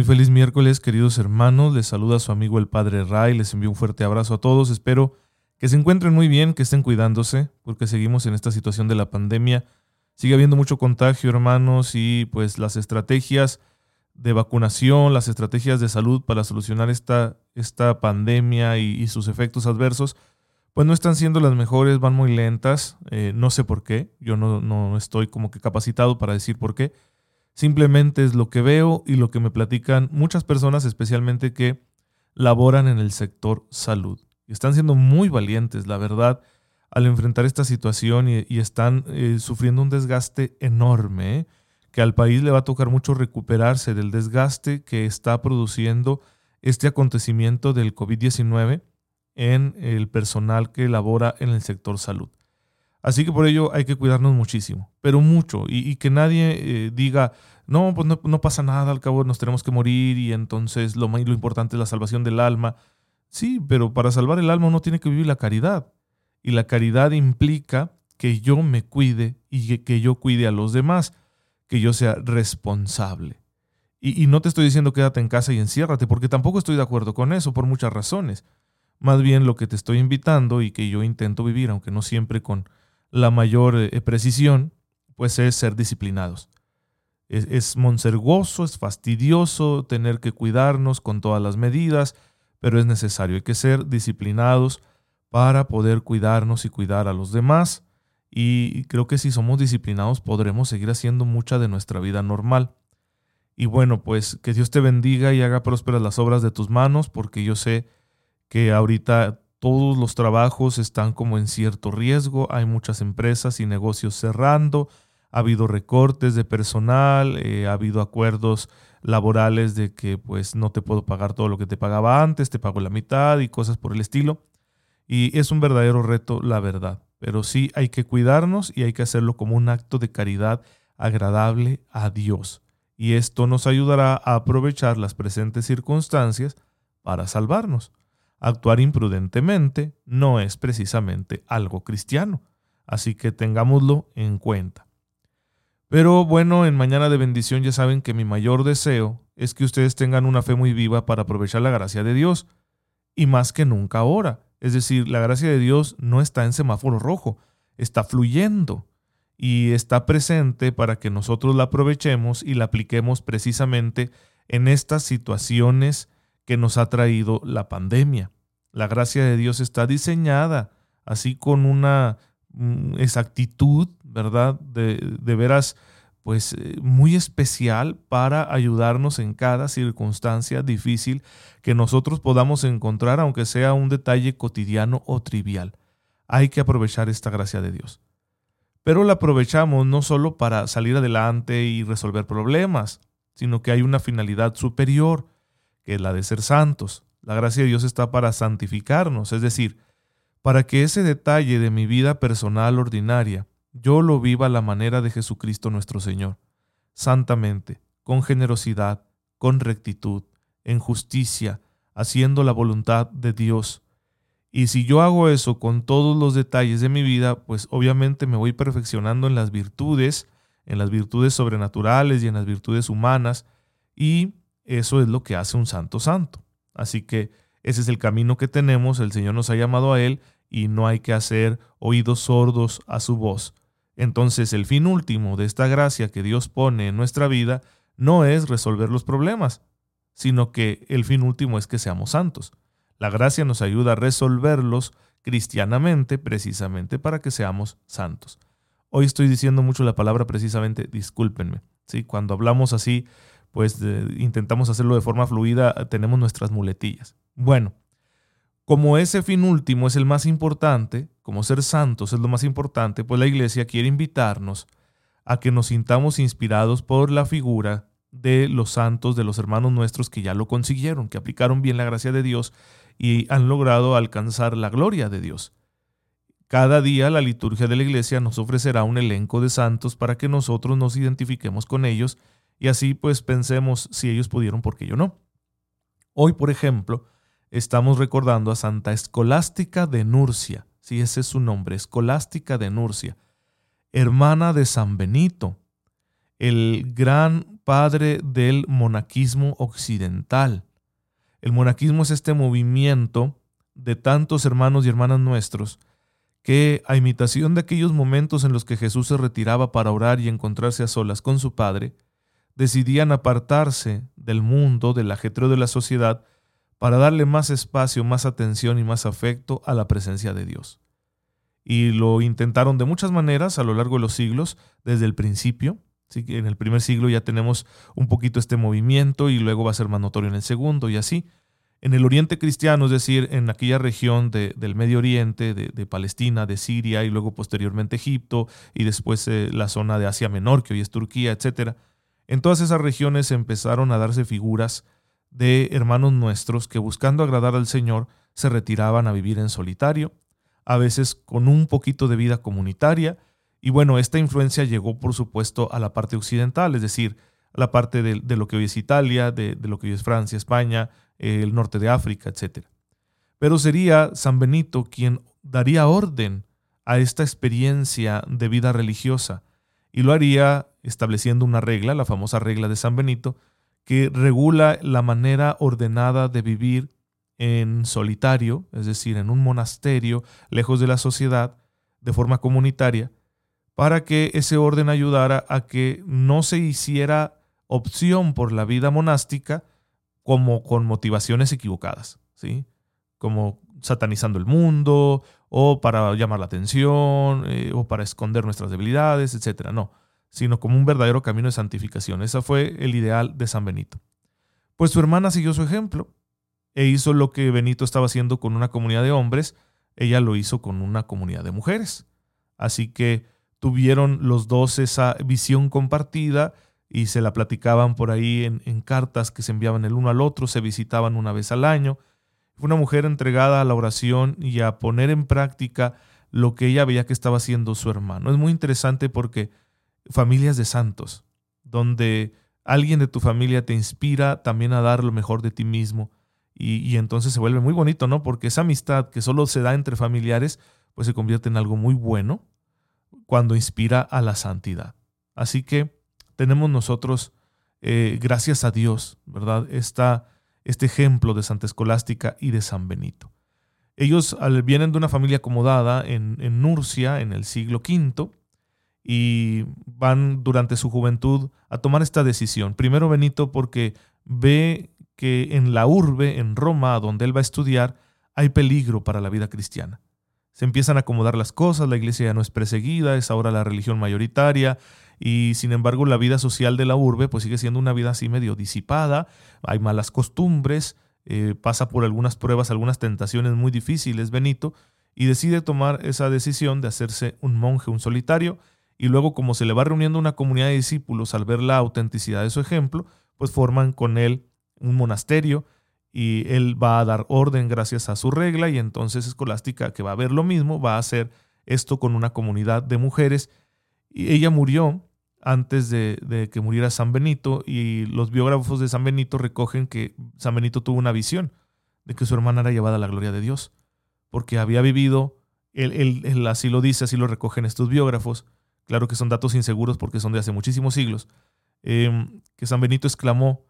Muy feliz miércoles, queridos hermanos. Les saluda su amigo el Padre Ray. Les envío un fuerte abrazo a todos. Espero que se encuentren muy bien, que estén cuidándose, porque seguimos en esta situación de la pandemia. Sigue habiendo mucho contagio, hermanos, y pues las estrategias de vacunación, las estrategias de salud para solucionar esta, esta pandemia y, sus efectos adversos, pues no están siendo las mejores, van muy lentas. Eh, no sé por qué. Yo no, no estoy como que capacitado para decir por qué Simplemente es lo que veo y lo que me platican muchas personas, especialmente que laboran en el sector salud. Están siendo muy valientes, la verdad, al enfrentar esta situación y, están eh, sufriendo un desgaste enorme, ¿eh? que al país le va a tocar mucho recuperarse del desgaste que está produciendo este acontecimiento del COVID-19 en el personal que labora en el sector salud. Así que por ello hay que cuidarnos muchísimo, pero mucho, y, que nadie eh, diga, no, pues no, pasa nada, al cabo nos tenemos que morir y entonces lo, lo importante es la salvación del alma. Sí, pero para salvar el alma uno tiene que vivir la caridad, y la caridad implica que yo me cuide y que, yo cuide a los demás, que yo sea responsable. Y, y no te estoy diciendo quédate en casa y enciérrate, porque tampoco estoy de acuerdo con eso por muchas razones. Más bien lo que te estoy invitando y que yo intento vivir, aunque no siempre con, la mayor eh, precisión, pues es ser disciplinados. Es, es es fastidioso tener que cuidarnos con todas las medidas, pero es necesario. Hay que ser disciplinados para poder cuidarnos y cuidar a los demás. Y creo que si somos disciplinados podremos seguir haciendo mucha de nuestra vida normal. Y bueno, pues que Dios te bendiga y haga prósperas las obras de tus manos, porque yo sé que ahorita todos los trabajos están como en cierto riesgo, hay muchas empresas y negocios cerrando, ha habido recortes de personal, eh, ha habido acuerdos laborales de que pues no te puedo pagar todo lo que te pagaba antes, te pago la mitad y cosas por el estilo. Y es un verdadero reto, la verdad. Pero sí hay que cuidarnos y hay que hacerlo como un acto de caridad agradable a Dios. Y esto nos ayudará a aprovechar las presentes circunstancias para salvarnos. Actuar imprudentemente no es precisamente algo cristiano, así que tengámoslo en cuenta. Pero bueno, en Mañana de Bendición ya saben que mi mayor deseo es que ustedes tengan una fe muy viva para aprovechar la gracia de Dios, y más que nunca ahora. Es decir, la gracia de Dios no está en semáforo rojo, está fluyendo y está presente para que nosotros la aprovechemos y la apliquemos precisamente en estas situaciones que nos ha traído la pandemia. La gracia de Dios está diseñada así con una mm, exactitud, ¿verdad? De, veras, pues eh, muy especial para ayudarnos en cada circunstancia difícil que nosotros podamos encontrar, aunque sea un detalle cotidiano o trivial. Hay que aprovechar esta gracia de Dios. Pero la aprovechamos no solo para salir adelante y resolver problemas, sino que hay una finalidad superior que es la de ser santos. La gracia de Dios está para santificarnos, es decir, para que ese detalle de mi vida personal ordinaria yo lo viva a la manera de Jesucristo nuestro Señor, santamente, con generosidad, con rectitud, en justicia, haciendo la voluntad de Dios. Y si yo hago eso con todos los detalles de mi vida, pues obviamente me voy perfeccionando en las virtudes, en las virtudes sobrenaturales y en las virtudes humanas, y eso es lo que hace un santo santo. Así que ese es el camino que tenemos, el Señor nos ha llamado a Él y no hay que hacer oídos sordos a su voz. Entonces el fin último de esta gracia que Dios pone en nuestra vida no es resolver los problemas, sino que el fin último es que seamos santos. La gracia nos ayuda a resolverlos cristianamente precisamente para que seamos santos. Hoy estoy diciendo mucho la palabra precisamente, discúlpenme. ¿sí? Cuando hablamos así pues intentamos hacerlo de forma fluida, tenemos nuestras muletillas. Bueno, como ese fin último es el más importante, como ser santos es lo más importante, pues la iglesia quiere invitarnos a que nos sintamos inspirados por la figura de los santos, de los hermanos nuestros que ya lo consiguieron, que aplicaron bien la gracia de Dios y han logrado alcanzar la gloria de Dios. Cada día la liturgia de la iglesia nos ofrecerá un elenco de santos para que nosotros nos identifiquemos con ellos y así pues pensemos si ellos pudieron, porque yo no. Hoy, por ejemplo, estamos recordando a Santa Escolástica de Nurcia, si ese es su nombre, Escolástica de Nurcia, hermana de San Benito, el gran padre del monaquismo occidental. El monaquismo es este movimiento de tantos hermanos y hermanas nuestros que, a imitación de aquellos momentos en los que Jesús se retiraba para orar y encontrarse a solas con su Padre, decidían apartarse del mundo, del ajetreo de la sociedad, para darle más espacio, más atención y más afecto a la presencia de Dios. Y lo intentaron de muchas maneras a lo largo de los siglos, desde el principio. En el primer siglo ya tenemos un poquito este movimiento y luego va a ser más notorio en el segundo y así. En el Oriente cristiano, es decir, en aquella región del Medio Oriente, de, Palestina, de Siria y luego posteriormente Egipto y después eh, la zona de Asia Menor, que hoy es Turquía, etc. En todas esas regiones empezaron a darse figuras de hermanos nuestros que buscando agradar al Señor se retiraban a vivir en solitario, a veces con un poquito de vida comunitaria, y bueno, esta influencia llegó por supuesto a la parte occidental, es decir, la parte de, lo que hoy es Italia, de, lo que hoy es Francia, España, el norte de África, etc. Pero sería San Benito quien daría orden a esta experiencia de vida religiosa, y lo haría estableciendo una regla, la famosa regla de San Benito, que regula la manera ordenada de vivir en solitario, es decir, en un monasterio, lejos de la sociedad, de forma comunitaria, para que ese orden ayudara a que no se hiciera opción por la vida monástica como con motivaciones equivocadas, ¿sí? Como satanizando el mundo, o para llamar la atención, eh, o para esconder nuestras debilidades, etc. No, sino como un verdadero camino de santificación. Ese fue el ideal de San Benito. Pues su hermana siguió su ejemplo e hizo lo que Benito estaba haciendo con una comunidad de hombres, ella lo hizo con una comunidad de mujeres. Así que tuvieron los dos esa visión compartida y se la platicaban por ahí en, en, cartas que se enviaban el uno al otro, se visitaban una vez al año. Fue una mujer entregada a la oración y a poner en práctica lo que ella veía que estaba haciendo su hermano. Es muy interesante porque familias de santos, donde alguien de tu familia te inspira también a dar lo mejor de ti mismo. Y, entonces se vuelve muy bonito, ¿no? Porque esa amistad que solo se da entre familiares, pues se convierte en algo muy bueno cuando inspira a la santidad. Así que tenemos nosotros, eh, gracias a Dios, ¿verdad? Esta, este ejemplo de Santa Escolástica y de San Benito. Ellos vienen de una familia acomodada en, en Nurcia en el siglo V y van durante su juventud a tomar esta decisión. Primero Benito porque ve que en la urbe, en Roma, donde él va a estudiar, hay peligro para la vida cristiana. Se empiezan a acomodar las cosas, la iglesia ya no es perseguida, es ahora la religión mayoritaria y sin embargo la vida social de la urbe pues sigue siendo una vida así medio disipada, hay malas costumbres, eh, pasa por algunas pruebas, algunas tentaciones muy difíciles Benito y decide tomar esa decisión de hacerse un monje, un solitario y luego como se le va reuniendo una comunidad de discípulos al ver la autenticidad de su ejemplo, pues forman con él un monasterio y él va a dar orden gracias a su regla y entonces Escolástica, que va a ver lo mismo, va a hacer esto con una comunidad de mujeres. Y ella murió antes de, que muriera San Benito y los biógrafos de San Benito recogen que San Benito tuvo una visión de que su hermana era llevada a la gloria de Dios, porque había vivido, él, él, él así lo dice, así lo recogen estos biógrafos, claro que son datos inseguros porque son de hace muchísimos siglos, em, que San Benito exclamó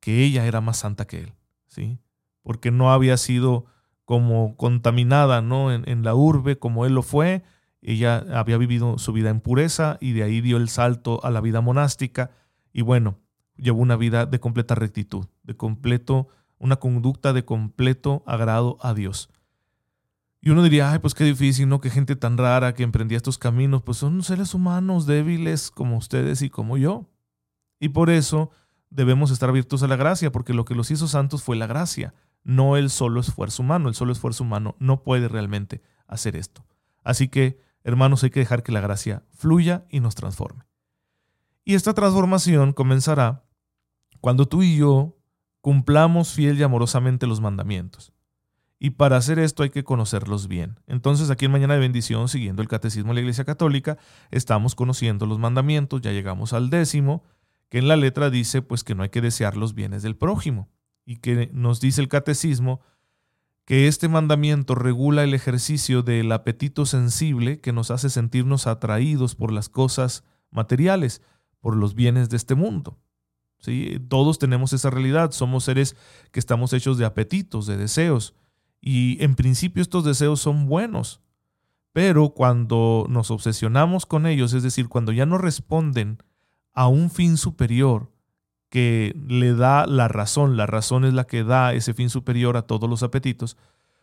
que ella era más santa que él, ¿sí? Porque no había sido como contaminada, ¿no? En, en la urbe como él lo fue, ella había vivido su vida en pureza y de ahí dio el salto a la vida monástica y bueno, llevó una vida de completa rectitud, de completo, una conducta de completo agrado a Dios. Y uno diría, ay, pues qué difícil, ¿no? Qué gente tan rara que emprendía estos caminos. Pues son seres humanos débiles como ustedes y como yo. Y por eso debemos estar abiertos a la gracia, porque lo que los hizo santos fue la gracia, no el solo esfuerzo humano. El solo esfuerzo humano no puede realmente hacer esto. Así que, hermanos, hay que dejar que la gracia fluya y nos transforme. Y esta transformación comenzará cuando tú y yo cumplamos fiel y amorosamente los mandamientos. Y para hacer esto hay que conocerlos bien. Entonces aquí en Mañana de Bendición, siguiendo el Catecismo de la Iglesia Católica, estamos conociendo los mandamientos, ya llegamos al décimo, que en la letra dice pues que no hay que desear los bienes del prójimo. Y que nos dice el Catecismo que este mandamiento regula el ejercicio del apetito sensible que nos hace sentirnos atraídos por las cosas materiales, por los bienes de este mundo. ¿Sí? Todos tenemos esa realidad, somos seres que estamos hechos de apetitos, de deseos, y en principio estos deseos son buenos, pero cuando nos obsesionamos con ellos, es decir, cuando ya no responden a un fin superior que le da la razón, la razón es la que da ese fin superior a todos los apetitos,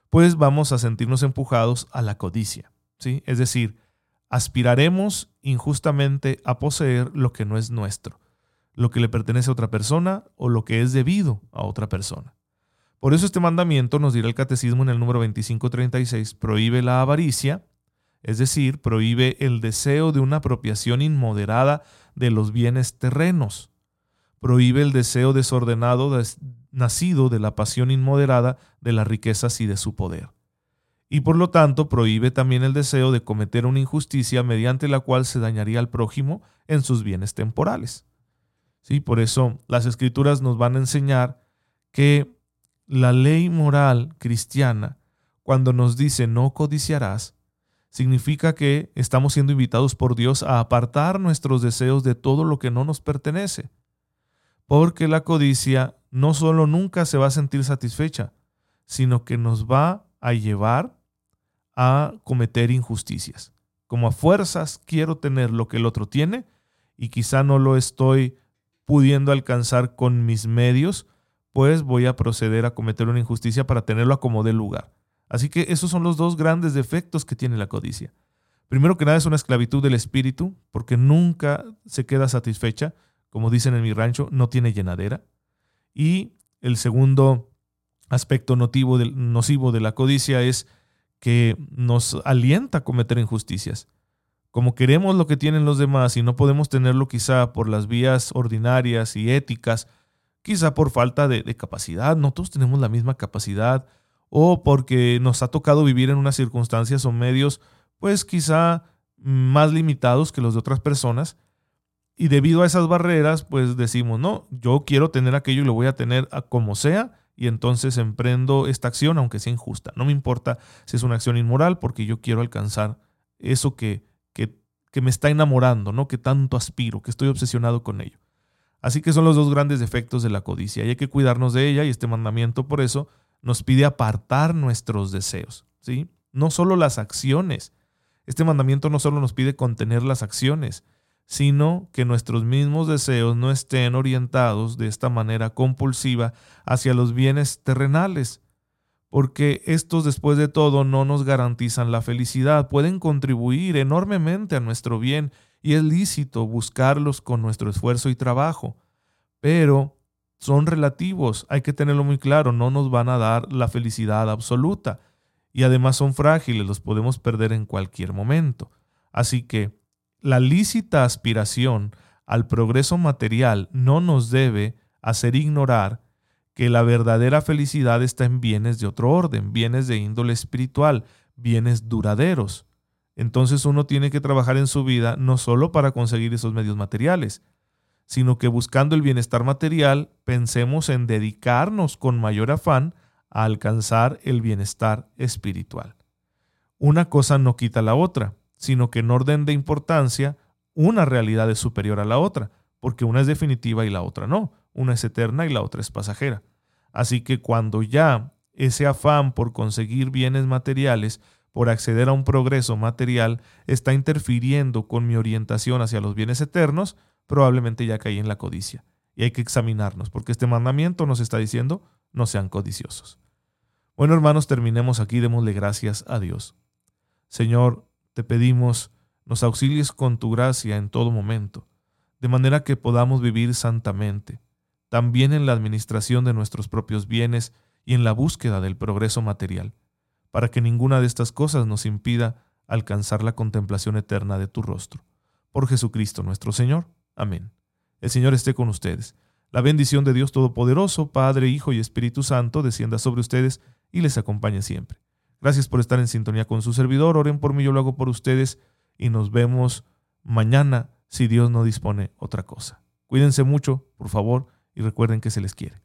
pues vamos a sentirnos empujados a la codicia. ¿sí? Es decir, aspiraremos injustamente a poseer lo que no es nuestro, lo que le pertenece a otra persona o lo que es debido a otra persona. Por eso este mandamiento, nos dirá el catecismo en el número 2536, prohíbe la avaricia, es decir, prohíbe el deseo de una apropiación inmoderada de los bienes terrenos, prohíbe el deseo desordenado nacido de la pasión inmoderada de las riquezas y de su poder. Y por lo tanto prohíbe también el deseo de cometer una injusticia mediante la cual se dañaría al prójimo en sus bienes temporales. ¿Sí? Por eso las escrituras nos van a enseñar que la ley moral cristiana, cuando nos dice no codiciarás, significa que estamos siendo invitados por Dios a apartar nuestros deseos de todo lo que no nos pertenece. Porque la codicia no solo nunca se va a sentir satisfecha, sino que nos va a llevar a cometer injusticias. Como a fuerzas quiero tener lo que el otro tiene y quizá no lo estoy pudiendo alcanzar con mis medios, pues voy a proceder a cometer una injusticia para tenerlo a como de lugar. Así que esos son los dos grandes defectos que tiene la codicia. Primero que nada es una esclavitud del espíritu, porque nunca se queda satisfecha, como dicen en mi rancho, no tiene llenadera. Y el segundo aspecto nocivo de la codicia es que nos alienta a cometer injusticias. Como queremos lo que tienen los demás y no podemos tenerlo quizá por las vías ordinarias y éticas, quizá por falta de, capacidad, no todos tenemos la misma capacidad, o porque nos ha tocado vivir en unas circunstancias o medios, pues quizá más limitados que los de otras personas, y debido a esas barreras, pues decimos, no, yo quiero tener aquello y lo voy a tener a como sea, y entonces emprendo esta acción, aunque sea injusta. No me importa si es una acción inmoral, porque yo quiero alcanzar eso que, que, que me está enamorando, ¿no? que tanto aspiro, que estoy obsesionado con ello. Así que son los dos grandes defectos de la codicia y hay que cuidarnos de ella y este mandamiento por eso nos pide apartar nuestros deseos, ¿sí? No solo las acciones. Este mandamiento no solo nos pide contener las acciones, sino que nuestros mismos deseos no estén orientados de esta manera compulsiva hacia los bienes terrenales, porque estos después de todo no nos garantizan la felicidad, pueden contribuir enormemente a nuestro bien y es lícito buscarlos con nuestro esfuerzo y trabajo, pero son relativos, hay que tenerlo muy claro, no nos van a dar la felicidad absoluta. Y además son frágiles, los podemos perder en cualquier momento. Así que la lícita aspiración al progreso material no nos debe hacer ignorar que la verdadera felicidad está en bienes de otro orden, bienes de índole espiritual, bienes duraderos. Entonces uno tiene que trabajar en su vida no solo para conseguir esos medios materiales, sino que buscando el bienestar material pensemos en dedicarnos con mayor afán a alcanzar el bienestar espiritual. Una cosa no quita la otra, sino que en orden de importancia, una realidad es superior a la otra, porque una es definitiva y la otra no, una es eterna y la otra es pasajera. Así que cuando ya ese afán por conseguir bienes materiales por acceder a un progreso material está interfiriendo con mi orientación hacia los bienes eternos, probablemente ya caí en la codicia. Y hay que examinarnos, porque este mandamiento nos está diciendo, no sean codiciosos. Bueno, hermanos, terminemos aquí, démosle gracias a Dios. Señor, te pedimos, nos auxilies con tu gracia en todo momento, de manera que podamos vivir santamente, también en la administración de nuestros propios bienes y en la búsqueda del progreso material, para que ninguna de estas cosas nos impida alcanzar la contemplación eterna de tu rostro. Por Jesucristo nuestro Señor. Amén. El Señor esté con ustedes. La bendición de Dios Todopoderoso, Padre, Hijo y Espíritu Santo, descienda sobre ustedes y les acompañe siempre. Gracias por estar en sintonía con su servidor. Oren por mí, yo lo hago por ustedes y nos vemos mañana si Dios no dispone otra cosa. Cuídense mucho, por favor, y recuerden que se les quiere.